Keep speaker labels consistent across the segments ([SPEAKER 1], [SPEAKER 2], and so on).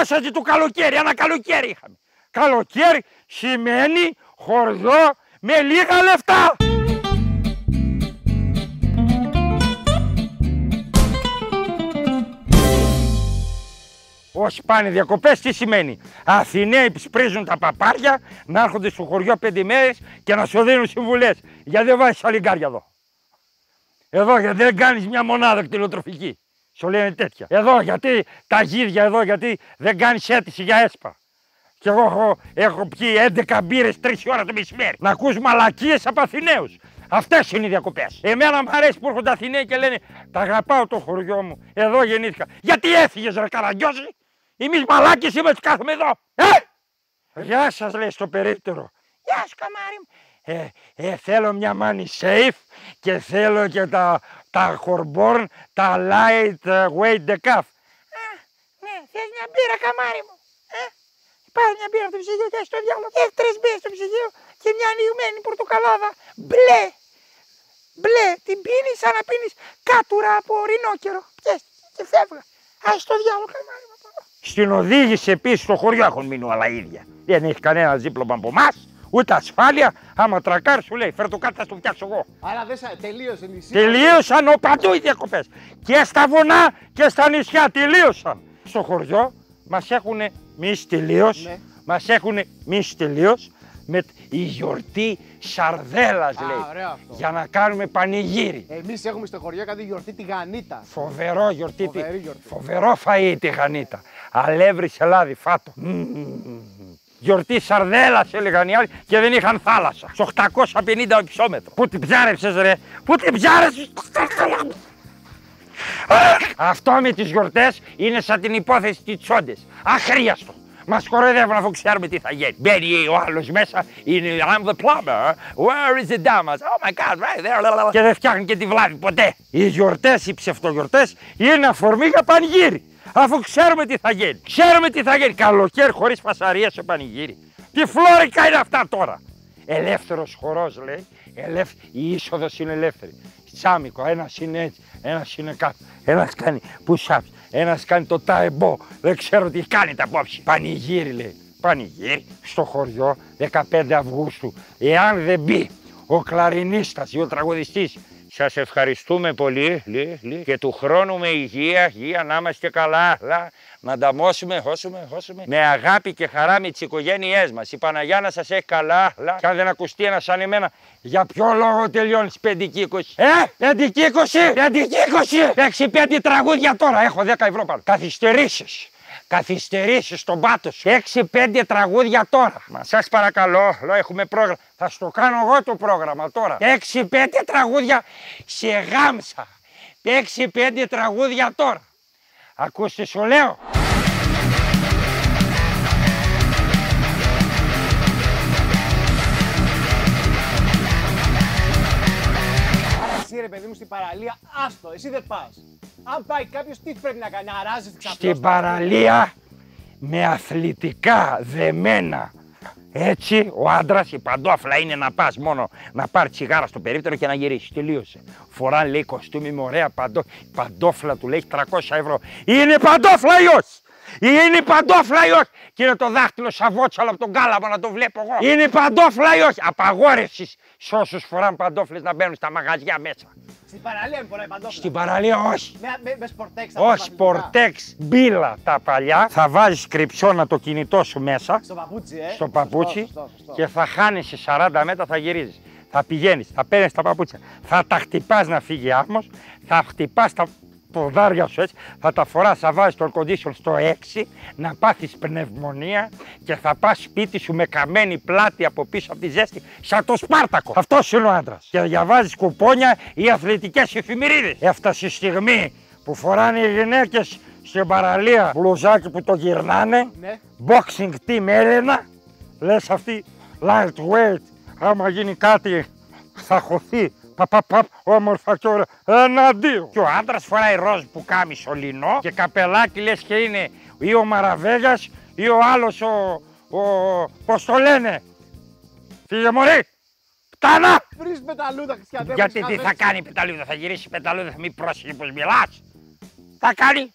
[SPEAKER 1] απόσταση του καλοκαίρι. Ένα καλοκαίρι είχαμε. Καλοκαίρι σημαίνει χωριό με λίγα λεφτά. Όσοι πάνε διακοπές, τι σημαίνει; Αθηναίοι σπρίζουν τα παπάρια να έρχονται στο χωριό πέντε μέρες και να σου δίνουν συμβουλές. Γιατί δεν βάζεις αλιγκάρια εδώ; Εδώ γιατί δεν κάνεις μια μονάδα κτηνοτροφική. Σου λένε τέτοια. Εδώ γιατί τα γύρια εδώ γιατί δεν κάνεις αίτηση για έσπα. Και εγώ έχω, έχω πιει 11 μπύρες 3 ώρα το μεσημέρι. Να ακούς μαλακίες από Αθηναίους. Αυτές είναι οι διακοπές. Εμένα μου αρέσει που έρχονται Αθηναίοι και λένε Τα αγαπάω το χωριό μου. Εδώ γεννήθηκα. Γιατί έφυγες, ρε καραγκιόζη; Εμείς μαλάκες είμαστε κάθομαι εδώ. Ε! Γεια σας, λέει στο περίπτερο. Γεια σου, καμάρι μου. Ε, ε, θέλω μια μάνη safe και θέλω και τα, τα χορμπόρν, τα light weight decaf. Α, ναι, θες μια μπύρα, καμάρι μου. Ε, πάρε μια μπύρα από το ψυγείο και στο διάλογο. Έχεις τρεις μπύρες στο ψυγείο και μια ανοιγμένη πορτοκαλάδα. Μπλε. Μπλε. Την πίνεις σαν να πίνεις κάτουρα από ρινόκερο. Πιες και φεύγα. Α το διάλογο, καμάρι μου. Στην οδήγηση επίσης στο χωριό έχουν μείνει όλα ίδια. Δεν έχει κανένα δίπλωμα από εμάς ούτε ασφάλεια. Άμα τρακάρεις, σου λέει: Φέρε το κάτω, θα το φτιάξω εγώ.
[SPEAKER 2] Άρα δεν σα... τελείωσε νησί.
[SPEAKER 1] Τελείωσαν ο παντού οι διακοπές. Και στα βουνά και στα νησιά τελείωσαν. Στο χωριό μας έχουν μίσει τελείως. Ναι. Μας έχουν μίσει τελείως με η γιορτή Σαρδέλας λέει. Για να κάνουμε πανηγύρι.
[SPEAKER 2] Εμείς έχουμε στο χωριό κάτι γιορτή τη Γανίτα.
[SPEAKER 1] Φοβερό γιορτή. γιορτή. Φοβερό φαΐ τη Γανίτα. Αλεύρι σε λάδι, φάτο. Γιορτή Σαρδέλα έλεγαν οι άλλοι και δεν είχαν θάλασσα. Στο 850 υψόμετρο. Πού την ψάρεψες ρε, πού την ψάρεψες; Αυτό με τις γιορτές είναι σαν την υπόθεση της τσόντες. Αχρίαστο. Μας κοροϊδεύουν αφού ξέρουμε τι θα γίνει. Μπαίνει ο άλλος μέσα, είναι I'm the plumber. Where is the damas? Oh my god, right there. Και δεν φτιάχνει και τη βλάβη ποτέ. Οι γιορτές, οι ψευτογιορτές είναι αφορμή για πανηγύρι. Αφού ξέρουμε τι θα γίνει. Ξέρουμε τι θα γίνει. Καλοκαίρι χωρίς φασαρία σε πανηγύρι. Τι φλόρικα είναι αυτά τώρα. Ελεύθερος χορός λέει. Ελεύθ... Η είσοδος είναι ελεύθερη. Τσάμικο, ένας είναι έτσι, ένας είναι κάτω. Ένας κάνει push-ups, ένας κάνει το ταεμπό. Δεν ξέρω τι κάνει τα απόψη. Πανηγύρι λέει. Πανηγύρι στο χωριό 15 Αυγούστου. Εάν δεν μπει ο κλαρινίστας ή ο τραγουδιστής σας ευχαριστούμε πολύ λί, λί, και του χρόνου με υγεία, υγεία να είμαστε καλά, λα, να ανταμώσουμε, χώσουμε, χώσουμε. Με αγάπη και χαρά με τις οικογένειές μας. Η Παναγιά να σας έχει καλά, λα, και αν δεν ακουστεί ένας σαν εμένα, για ποιο λόγο τελειώνεις πεντική είκοσι; Ε, πεντική είκοσι, πεντική είκοσι. Έξι πέντε τραγούδια τώρα, έχω δέκα ευρώ πάνω. Καθυστερήσεις καθυστερήσεις στον πάτος σου. 6-5 τραγούδια τώρα. Μα σας παρακαλώ, λέω έχουμε πρόγραμμα. Θα στο κάνω εγώ το πρόγραμμα τώρα. 6-5 τραγούδια σε γάμσα. 6-5 τραγούδια τώρα. Ακούστε σου λέω.
[SPEAKER 2] εσύ ρε παιδί μου στην παραλία, άστο, εσύ δεν πας. Αν πάει κάποιος, τι πρέπει να κάνει, να ράζει
[SPEAKER 1] Στην παραλία με αθλητικά δεμένα. Έτσι, ο άντρας, η παντόφλα είναι να πας μόνο να πάρεις τσιγάρα στο περίπτερο και να γυρίσεις. Τελείωσε. Φορά λέει κοστούμι με ωραία παντό... παντόφλα του λέει 300 ευρώ. Είναι παντόφλα ή όχι. Είναι παντόφλα ή όχι; Και είναι το δάχτυλο σα βότσαλο από τον Κάλαμο να το βλέπω εγώ. Είναι παντόφλα ή όχι; Απαγόρευση σε όσους φοράνε παντόφλες να μπαίνουν στα μαγαζιά μέσα.
[SPEAKER 2] Στην παραλία με φοράει παντόφλα.
[SPEAKER 1] Στην παραλία όχι.
[SPEAKER 2] Με, με, με σπορτέξ.
[SPEAKER 1] Όχι, σπορτέξ μπίλα τα παλιά. Θα βάζεις κρυψώνα το κινητό σου μέσα.
[SPEAKER 2] Στο παπούτσι, ε.
[SPEAKER 1] Στο παπούτσι και θα χάνεις σε 40 μέτρα θα γυρίζεις. Θα πηγαίνεις, θα παίρνεις τα παπούτσια. Θα τα χτυπάς να φύγει άμμος. Θα χτυπάς τα ποδάρια σου έτσι, θα τα φοράς, θα βάζεις το air condition στο 6, να πάθεις πνευμονία και θα πας σπίτι σου με καμένη πλάτη από πίσω από τη ζέστη, σαν το Σπάρτακο. Αυτός είναι ο άντρας. Και διαβάζεις κουπόνια ή αθλητικές εφημερίδες. Έφτασε η στιγμή που φοράνε οι γυναίκες στην παραλία μπλουζάκι που το γυρνάνε, ναι. boxing team Έλενα, λες αυτή lightweight, άμα γίνει κάτι θα χωθεί παπαπαπ, όμορφα και ωραία. Εναντίον. Και ο άντρας φοράει ροζ που κάνει σωληνό και καπελάκι λες και είναι ή ο Μαραβέγιας ή ο άλλος ο. ο Πώς το λένε. Φύγε μωρή. Πτάνα!
[SPEAKER 2] Βρει πεταλούδα, Χριστιανέ.
[SPEAKER 1] Γιατί τι θα κάνει πεταλούδα, θα γυρίσει πεταλούδα, θα μην πρόσεχε πως μιλάς. Θα κάνει.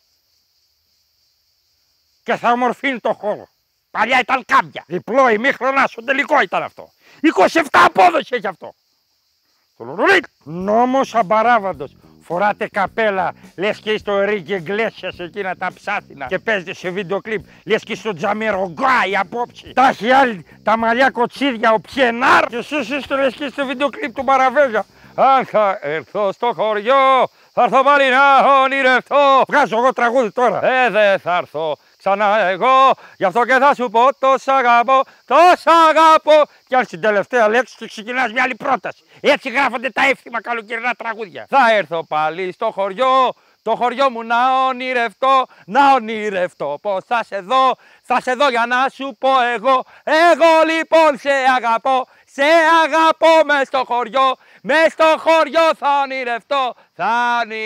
[SPEAKER 1] και θα ομορφύνει το χώρο. Παλιά ήταν κάμπια. Διπλό ημίχρονα στο τελικό ήταν αυτό. 27 απόδοση έχει αυτό. Νόμος αμπαράβαντος. Φοράτε καπέλα, λες και είστε ο Ρίκη Γκλέσια εκείνα τα ψάθινα και παίζετε σε βίντεο κλιπ. Λες και στο Τζαμιρογκάι απόψη. Τα έχει άλλη τα μαλλιά κοτσίδια, ο Πιενάρ. Και εσεί είστε λες και στο βίντεο κλιπ του Παραβέγια. Αν θα έρθω στο χωριό, θα έρθω πάλι να ονειρευτώ. Βγάζω εγώ τραγούδι τώρα. Ε, δεν θα έρθω ξανά εγώ, γι' αυτό και θα σου πω το σ' αγαπώ, το σ' αγαπώ. Και αν στην τελευταία λέξη και ξεκινάς μια άλλη πρόταση. Έτσι γράφονται τα εύθυμα καλοκαιρινά τραγούδια. Θα έρθω πάλι στο χωριό, το χωριό μου να ονειρευτώ, να ονειρευτώ πως θα σε δω, θα σε δω για να σου πω εγώ. Εγώ λοιπόν σε αγαπώ, σε αγαπώ μες στο χωριό, μες στο χωριό θα ονειρευτώ, θα ονειρευτώ.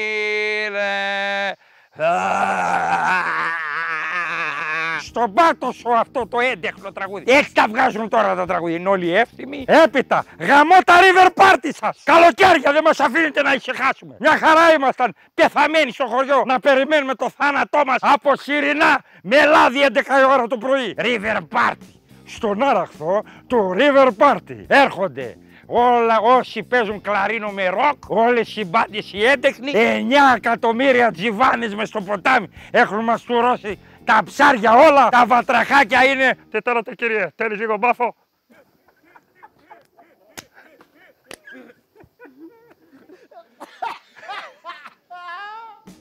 [SPEAKER 1] Στον πάτο σου αυτό το έντεχνο τραγούδι. Έτσι τα βγάζουν τώρα τα τραγούδια. Είναι όλοι εύθυμοι. Έπειτα, γαμώ τα river party σας. Καλοκαίρια δεν μας αφήνετε να ησυχάσουμε. Μια χαρά ήμασταν πεθαμένοι στο χωριό να περιμένουμε το θάνατό μας από σιρινά με λάδι 11 ώρα το πρωί. River party. Στον Άραχθο το river party έρχονται όλα όσοι παίζουν κλαρίνο με ροκ, όλες οι μπάντες οι έντεχνοι, 9 εκατομμύρια τζιβάνες μες στο ποτάμι έχουν μαστουρώσει τα ψάρια όλα, τα βατραχάκια είναι... Τετάρατα κύριε, θέλεις λίγο μπάφο;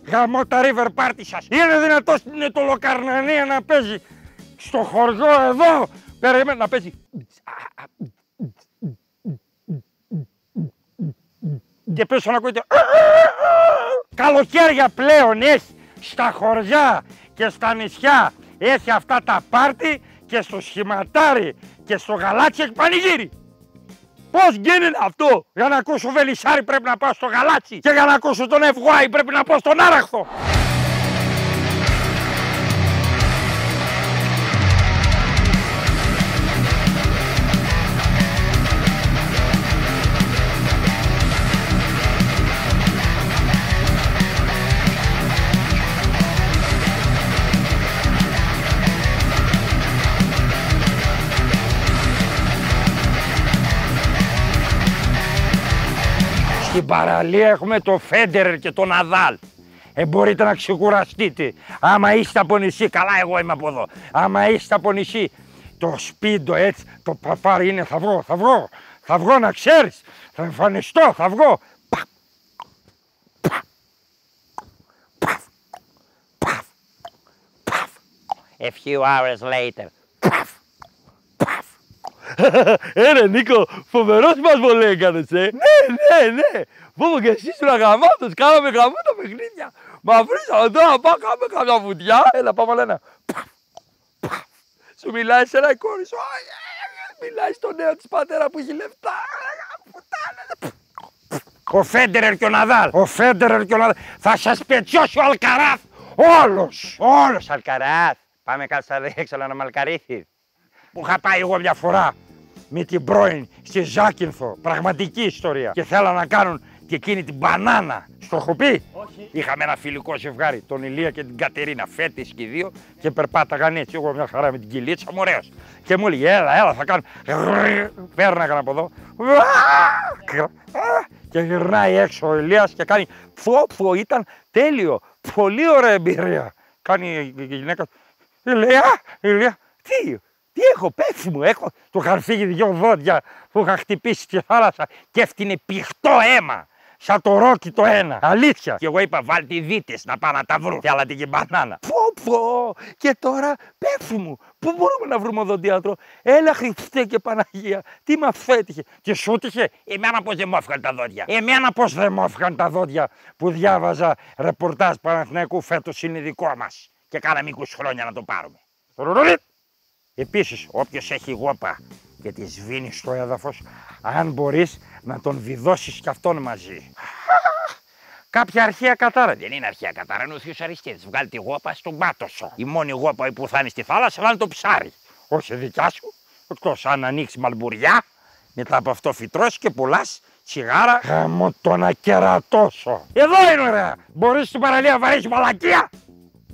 [SPEAKER 1] Γαμώ τα river party σας. Είναι δυνατός στην το Λοκαρνανία να παίζει στο χωριό εδώ. Περιμένει να παίζει. Και πίσω να ακούτε. Καλοκαίρια πλέον έχεις στα χωριά και στα νησιά έχει αυτά τα πάρτι και στο σχηματάρι και στο γαλάτσι έχει πανηγύρι. Πώς γίνεται αυτό, για να ακούσω Βελισάρι πρέπει να πάω στο γαλάτσι και για να ακούσω τον Ευγουάη πρέπει να πάω στον Άραχθο. Στην παραλία έχουμε το Φέντερερ και τον Ναδάλ. Ε, μπορείτε να ξεκουραστείτε. Άμα είστε από νησί, καλά εγώ είμαι από εδώ. Άμα είστε από νησί, το σπίτι έτσι, το παπάρι είναι θα βγω, θα βγω. Θα βγω να ξέρεις. Θα εμφανιστώ, θα βγω. A few hours later. Ε, Νίκο, φοβερός μας βολέ έκανες, ε. Ναι, ναι, ναι. Πω και εσύ ήσουν αγαμάτος, κάναμε τα παιχνίδια. Μα βρήσαμε τώρα, πάμε κάνουμε καμιά βουτιά. Έλα, πάμε λένε. Σου μιλάει σε ένα κόρη σου. Μιλάει στον νέο της πατέρα που έχει λεφτά. Ο Φέντερερ και ο Ναδάλ. Ο Φέντερερ και ο Ναδάλ. Θα σας πετσιώσει ο Αλκαράθ. Όλος. Όλος Αλκαράθ. Πάμε κάτω στα δέξαλα να μαλκαρίθει που είχα πάει εγώ μια φορά με την πρώην στη Ζάκυνθο. Πραγματική ιστορία. Και θέλανε να κάνουν και εκείνη την μπανάνα. Στο έχω πει;
[SPEAKER 2] Όχι.
[SPEAKER 1] Είχαμε ένα φιλικό ζευγάρι, τον Ηλία και την Κατερίνα. Φέτε και οι δύο και περπάταγαν έτσι. Εγώ μια χαρά με την κυλίτσα μου, ωραίο. Και μου έλεγε, έλα, έλα, θα κάνω. Πέρναγαν από εδώ. Και γυρνάει έξω ο Ηλίας και κάνει φω, φω, ήταν τέλειο. Πολύ ωραία εμπειρία. Κάνει η γυναίκα. Ηλία, Ηλία, τι, τι έχω, πέφτει μου, έχω. Του είχαν φύγει δυο δόντια που είχα χτυπήσει στη θάλασσα και έφτιανε πηχτό αίμα. Σαν το ρόκι το ένα. Αλήθεια. Και εγώ είπα, βάλτε οι δίτες να πάνε να τα βρουν. Θέλατε και μπανάνα. Πω, πω. Και τώρα πέφτει μου. Πού μπορούμε να βρούμε οδοντίατρο. Έλα Χριστέ και Παναγία. Τι με αφέτυχε. Και σου τύχε. Εμένα πώς δεν μου έφυγαν τα δόντια. Εμένα πώς δεν μου έφυγαν τα δόντια που διάβαζα ρεπορτάζ Παναθηναϊκού φέτος είναι δικό μας. Και κάναμε 20 χρόνια να το πάρουμε. Επίσης, όποιος έχει γόπα και τη σβήνει στο έδαφος, αν μπορείς να τον βιδώσεις κι αυτόν μαζί. Κάποια αρχαία κατάρα. Δεν είναι αρχαία κατάρα, είναι ο Θείος Αριστίδης. Βγάλει τη γόπα στον πάτωσο. Η μόνη γόπα που θα είναι στη θάλασσα θα είναι το ψάρι. Όχι δικιά σου, εκτός αν ανοίξεις μαλμπουριά, μετά από αυτό φυτρώσεις και πουλάς τσιγάρα. Γαμώ το να κερατώσω. Εδώ είναι ωραία. Μπορείς στην παραλία να βαρέσεις μαλακία.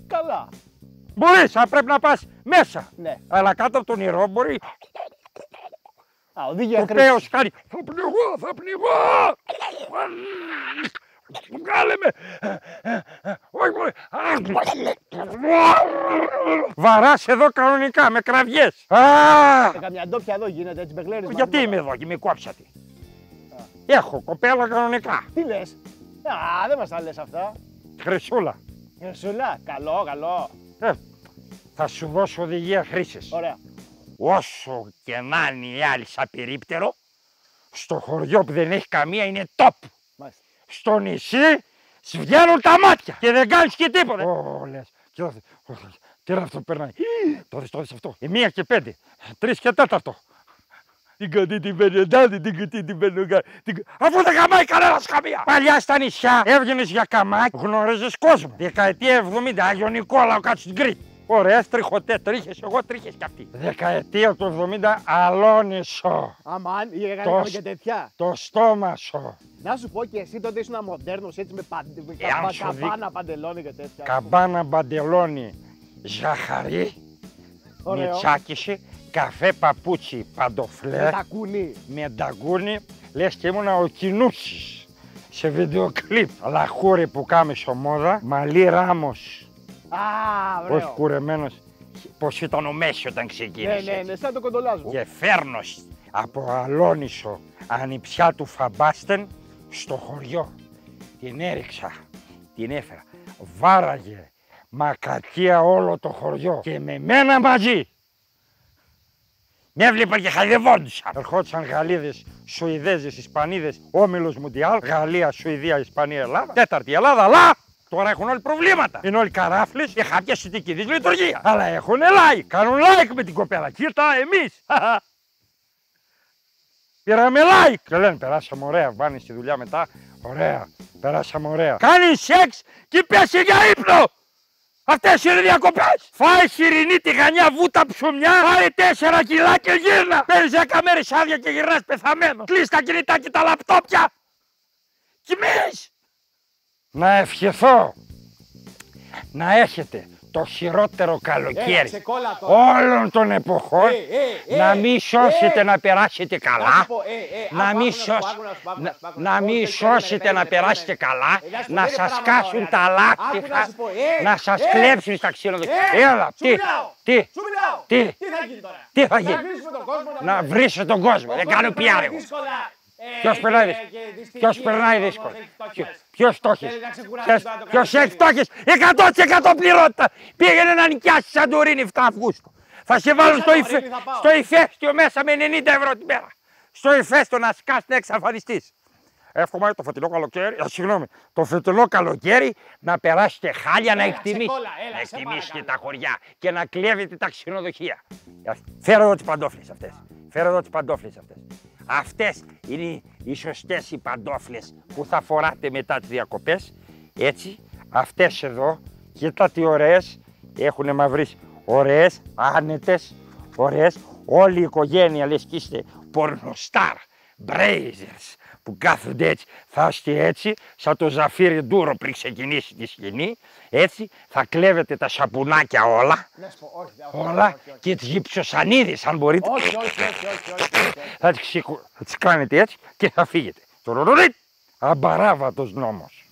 [SPEAKER 2] Καλά.
[SPEAKER 1] Μπορείς, αλλά πρέπει να πας μέσα.
[SPEAKER 2] Ναι.
[SPEAKER 1] Αλλά κάτω από τον νερό μπορεί
[SPEAKER 2] Α, οδήγια
[SPEAKER 1] το
[SPEAKER 2] χρήση.
[SPEAKER 1] πέος κάνει. Θα πνιγώ, θα πνιγώ. Βγάλε με. Όχι πολύ. Βαράς εδώ κανονικά με κραυγές. Α,
[SPEAKER 2] Ε, Καμιά ντόπια εδώ γίνεται έτσι μπεγλέρι.
[SPEAKER 1] γιατί είμαι εδώ και με κόψατε. Έχω κοπέλα κανονικά.
[SPEAKER 2] Τι λες; Α, δεν μας τα λες αυτά.
[SPEAKER 1] Χρυσούλα.
[SPEAKER 2] Χρυσούλα, καλό, καλό.
[SPEAKER 1] Ε, θα σου δώσω οδηγία χρήσης.
[SPEAKER 2] Ωραία.
[SPEAKER 1] Όσο και να είναι η άλλη σαν περίπτερο, στο χωριό που δεν έχει καμία είναι top.
[SPEAKER 2] Μάλιστα.
[SPEAKER 1] Στο νησί σου βγαίνουν τα μάτια και δεν κάνεις και τίποτα. Ω, λες. Κοίτα, τι είναι αυτό που περνάει; Το δεις, το δεις αυτό. Η μία και πέντε, τρεις και τέταρτο. Την κοντή την πενεντάδη, την κουτί την πενουγκά. Αφού δεν καμάει κανένας καμία. Παλιά στα νησιά έβγαινες για καμάκι, γνώριζες κόσμο. Δεκαετία 70, Άγιο Νικόλαο κάτω στην Κρήτη. Ωραίες τριχωτές, τρίχες, εγώ τρίχες κι αυτή. Δεκαετία του 70, αλόνισο.
[SPEAKER 2] Αμάν, είχαμε
[SPEAKER 1] Το-
[SPEAKER 2] και τέτοια.
[SPEAKER 1] Το στόμα σου.
[SPEAKER 2] Να σου πω και εσύ τότε ήσουν μοντέρνο έτσι με, παντε, με
[SPEAKER 1] Ε, αν
[SPEAKER 2] καμπα-
[SPEAKER 1] σου δει-
[SPEAKER 2] καμπάνα, παντελόνι και τέτοια.
[SPEAKER 1] Καμπάνα μπαντελόνι, ζαχαρί,
[SPEAKER 2] Ωραίο.
[SPEAKER 1] μιτσάκιση, καφέ παπούτσι
[SPEAKER 2] Με
[SPEAKER 1] παντοφλέ,
[SPEAKER 2] τα κουνί.
[SPEAKER 1] με νταγκούνι, λες και ήμουνα ο Κινούσης σε βίντεο κλιπ. Λαχούρι που κάμισο μόδα, μαλλί ράμος,
[SPEAKER 2] Α,
[SPEAKER 1] όχι
[SPEAKER 2] ωραίο.
[SPEAKER 1] κουρεμένος, πως ήταν ο Μέση όταν
[SPEAKER 2] Ναι,
[SPEAKER 1] ξεκίνησε.
[SPEAKER 2] ναι, ναι, σαν το κοντολάζο.
[SPEAKER 1] Και φέρνος από Αλόνισο, ανιψιά του Φαμπάστεν, στο χωριό. Την έριξα, την έφερα. Βάραγε μακακία όλο το χωριό και με μένα μαζί. Με έβλεπα και χαϊδευόντουσαν. Ερχόντουσαν Γαλλίδες, Σουηδέζες, Ισπανίδες, όμιλος Μουντιάλ, Γαλλία, Σουηδία, Ισπανία, Ελλάδα. Τέταρτη Ελλάδα, αλλά τώρα έχουν όλοι προβλήματα. Είναι όλοι καράφλες και χάπια συντική λειτουργίας. Αλλά έχουν like, κάνουν like με την κοπέλα. Κοίτα εμείς. Πήραμε like. Και λένε, περάσαμε ωραία. Βάνεις στη δουλειά μετά. Ωραία. Περάσαμε ωραία. Κάνεις σεξ και πέσεις για ύπνο. Αυτές είναι οι διακοπέ. Φάει χοιρινή τηγανιά βούτα ψωμιά. Πάρε τέσσερα κιλά και γύρνα. Παίρνεις δέκα μέρες άδεια και γυρνάς πεθαμένο. Κλείσει τα κινητά και τα λαπτόπια. Κοιμείς. Να ευχηθώ να έχετε το χειρότερο
[SPEAKER 2] Έλα,
[SPEAKER 1] καλοκαίρι
[SPEAKER 2] ξεκόλα τώρα.
[SPEAKER 1] όλων των εποχών
[SPEAKER 2] Ε, ε,
[SPEAKER 1] να
[SPEAKER 2] ε,
[SPEAKER 1] μην σώσετε
[SPEAKER 2] ε.
[SPEAKER 1] να περάσετε
[SPEAKER 2] Να
[SPEAKER 1] καλά.
[SPEAKER 2] σου πω, ε, ε,
[SPEAKER 1] Να
[SPEAKER 2] άκου,
[SPEAKER 1] μην,
[SPEAKER 2] άκου, να σου πω,
[SPEAKER 1] σώσ-
[SPEAKER 2] άκου, να σου πω, άκου,
[SPEAKER 1] να-
[SPEAKER 2] να σου πω, άκου,
[SPEAKER 1] να
[SPEAKER 2] άκου,
[SPEAKER 1] μην
[SPEAKER 2] άκου, περίμενε,
[SPEAKER 1] σώσετε
[SPEAKER 2] περίμενε,
[SPEAKER 1] να περάσετε
[SPEAKER 2] περίμενε.
[SPEAKER 1] καλά,
[SPEAKER 2] Ε, να σου πω,
[SPEAKER 1] να
[SPEAKER 2] δεν είναι
[SPEAKER 1] σας
[SPEAKER 2] πράγματα
[SPEAKER 1] κάσουν
[SPEAKER 2] ωραία.
[SPEAKER 1] τα
[SPEAKER 2] Άκου
[SPEAKER 1] λάκτυα,
[SPEAKER 2] να σου πω, ε,
[SPEAKER 1] να σας
[SPEAKER 2] ε,
[SPEAKER 1] κλέψουν στα ξενοδοχεία.
[SPEAKER 2] ε,
[SPEAKER 1] Έλα,
[SPEAKER 2] σου
[SPEAKER 1] τι,
[SPEAKER 2] μιλάω,
[SPEAKER 1] τι,
[SPEAKER 2] Σου μιλάω.
[SPEAKER 1] Τι?
[SPEAKER 2] Τι θα γίνει τώρα.
[SPEAKER 1] τι θα
[SPEAKER 2] Να
[SPEAKER 1] γίνει.
[SPEAKER 2] βρίσουμε τον κόσμο.
[SPEAKER 1] Να
[SPEAKER 2] πούμε.
[SPEAKER 1] βρίσω τον κόσμο,
[SPEAKER 2] Ο
[SPEAKER 1] δεν
[SPEAKER 2] κόσμος
[SPEAKER 1] κάνω
[SPEAKER 2] περνάει
[SPEAKER 1] πιάρ εγώ.
[SPEAKER 2] δύσκολα. Ε,
[SPEAKER 1] Ποιος περνάει
[SPEAKER 2] και-
[SPEAKER 1] δύσκολα.
[SPEAKER 2] και δυστυχία
[SPEAKER 1] Ποιος περνάει
[SPEAKER 2] ο
[SPEAKER 1] δύσκολα.
[SPEAKER 2] Κόσμος έχει φτώχειες.
[SPEAKER 1] Ποιο- Ποιος το έχεις;
[SPEAKER 2] Θέλει να ξεκουράσει
[SPEAKER 1] Ποιος-
[SPEAKER 2] τώρα το
[SPEAKER 1] Ποιος
[SPEAKER 2] καλοκαίρι.
[SPEAKER 1] έχεις; Φτώχειες. 100% πληρότητα. Πήγαινε να νοικιάσεις Σαντορίνη 7 Αυγούστου. Θα σε βάλουν στο,
[SPEAKER 2] Σαντορίνη
[SPEAKER 1] υφε...
[SPEAKER 2] θα πάω;
[SPEAKER 1] στο ηφαίστειο μέσα με 90 ευρώ την μέρα. Στο ηφαίστειο να σκάσει να εξαφανιστείς. Εύχομαι το φετινό καλοκαίρι, α, συγγνώμη, το φετινό καλοκαίρι να περάσετε χάλια, να
[SPEAKER 2] Έλα,
[SPEAKER 1] εκτιμήσετε.
[SPEAKER 2] ξεκόλα, έλα,
[SPEAKER 1] Να
[SPEAKER 2] σε
[SPEAKER 1] εκτιμήσετε
[SPEAKER 2] παρακαλώ.
[SPEAKER 1] τα χωριά και να κλέβετε τα ξενοδοχεία. Φέρω εδώ τις παντόφλες αυτές. Φέρω εδώ τις παντόφλες αυτές. Αυτές είναι οι σωστές οι παντόφλες που θα φοράτε μετά τις διακοπές. Έτσι, αυτές εδώ, κοίτα τι ωραίες, έχουν μαυρίσει. Ωραίες, άνετες, ωραίες. Όλη η οικογένεια λες και είστε πορνοστάρ, μπρέιζερς, που κάθονται έτσι, θα είστε έτσι, σαν το Ζαφύρι Ντούρο πριν ξεκινήσει τη σκηνή, έτσι, θα κλέβετε τα σαπουνάκια όλα,
[SPEAKER 2] Να σου πω, όχι, όχι,
[SPEAKER 1] όλα
[SPEAKER 2] όχι, όχι.
[SPEAKER 1] και τις γυψοσανίδες αν μπορείτε.
[SPEAKER 2] Όχι, όχι, όχι, όχι, όχι, όχι, όχι.
[SPEAKER 1] Θα τις, ξυκου- θα τις κάνετε έτσι και θα φύγετε. Τουρουρουριτ. Αμπαράβατος νόμος.